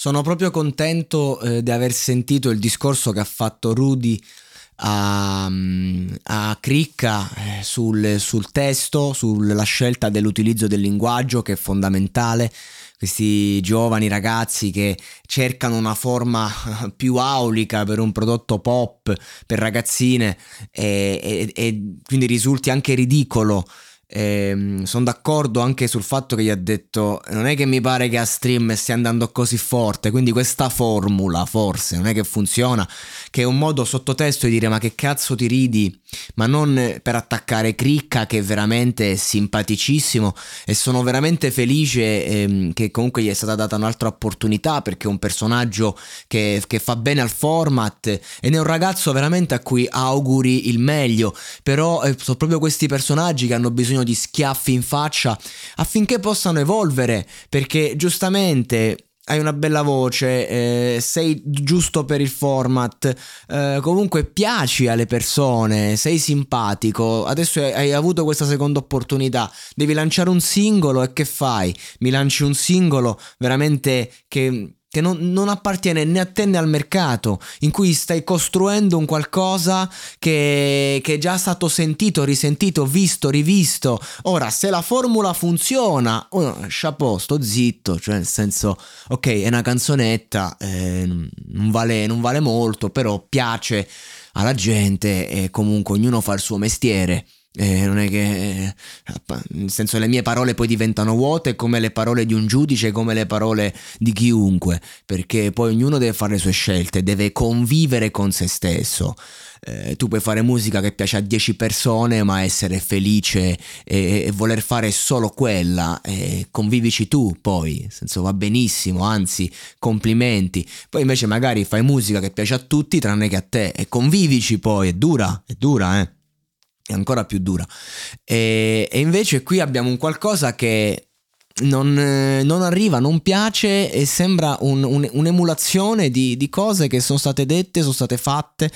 Sono proprio contento eh, di aver sentito il discorso che ha fatto Rudy a, a Cricca eh, sul, sul testo, sulla scelta dell'utilizzo del linguaggio che è fondamentale. Questi giovani ragazzi che cercano una forma più aulica per un prodotto pop per ragazzine e, e, e quindi risulti anche ridicolo eh, sono d'accordo anche sul fatto che gli ha detto non è che mi pare che a stream stia andando così forte, quindi questa formula forse non è che funziona, che è un modo sottotesto di dire ma che cazzo ti ridi, ma non per attaccare Cricca che è veramente simpaticissimo e sono veramente felice ehm, che comunque gli è stata data un'altra opportunità perché è un personaggio che, che fa bene al format ed è un ragazzo veramente a cui auguri il meglio, però eh, sono proprio questi personaggi che hanno bisogno di schiaffi in faccia affinché possano evolvere, perché giustamente hai una bella voce, eh, sei giusto per il format, eh, comunque piaci alle persone, sei simpatico, adesso hai, hai, avuto questa seconda opportunità, devi lanciare un singolo e che fai? Mi lanci un singolo veramente che che non, non, appartiene né a te né al mercato, in cui stai costruendo un qualcosa che, che, è già stato sentito, risentito, visto, rivisto. Ora, se la formula funziona, oh, chapeau, sto zitto, cioè nel senso, ok, è una canzonetta, eh, non, vale, non vale molto, però piace alla gente e comunque ognuno fa il suo mestiere. Eh, non è che, eh, nel senso, le mie parole poi diventano vuote come le parole di un giudice, come le parole di chiunque, perché poi ognuno deve fare le sue scelte, deve convivere con se stesso. Eh, tu puoi fare musica che piace a 10 persone, ma essere felice e, e voler fare solo quella, e convivici tu poi, nel senso va benissimo, anzi, complimenti. Poi invece magari fai musica che piace a tutti tranne che a te e convivici poi, è dura, è dura, eh è ancora più dura. E, e invece qui abbiamo un qualcosa che non, non, arriva, non piace e sembra un, un, un'emulazione di, di, cose che sono state dette, sono state fatte.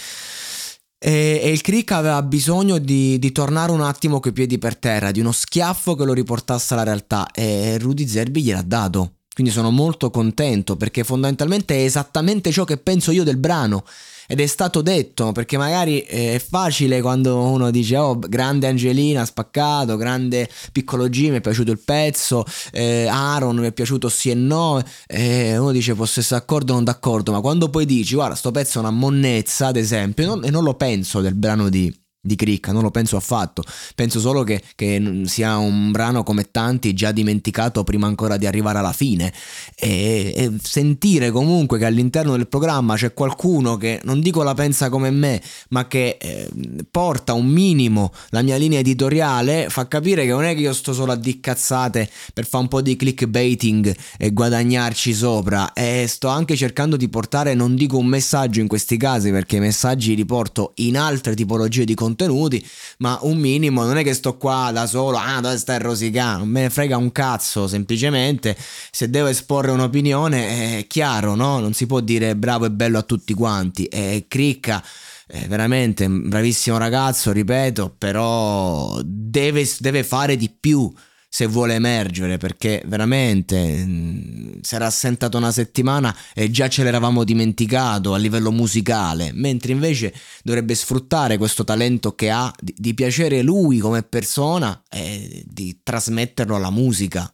E, e il Crick aveva bisogno di, di, tornare un attimo coi piedi per terra, di uno schiaffo che lo riportasse alla realtà e Rudy Zerbi gliel'ha dato. Quindi sono molto contento perché fondamentalmente è esattamente ciò che penso io del brano. Ed è stato detto perché magari eh, è facile quando uno dice oh grande Angelina spaccato grande piccolo G mi è piaciuto il pezzo eh, Aaron mi è piaciuto sì e no eh, uno dice essere d'accordo o non d'accordo ma quando poi dici guarda sto pezzo è una monnezza ad esempio non, e non lo penso del brano di di cricca, non lo penso affatto. Penso solo che, che, sia un brano come tanti già dimenticato prima ancora di arrivare alla fine. E, e, sentire comunque che all'interno del programma c'è qualcuno che non dico la pensa come me, ma che eh, porta un minimo la mia linea editoriale, fa capire che non è che io sto solo a di cazzate per fare un po' di clickbaiting e guadagnarci sopra. E sto anche cercando di portare, non dico un messaggio in questi casi, perché i messaggi li porto in altre tipologie di contenuti contenuti, ma un minimo, non è che sto qua da solo, ah dove sta il rosicano, non me ne frega un cazzo, semplicemente se devo esporre un'opinione è chiaro, no? Non si può dire bravo e bello a tutti quanti, è cricca è veramente un bravissimo ragazzo, ripeto, però deve, deve fare di più se vuole emergere perché veramente mh, si era assentato una settimana e già ce l'eravamo dimenticato a livello musicale mentre invece dovrebbe sfruttare questo talento che ha di, di piacere lui come persona e di trasmetterlo alla musica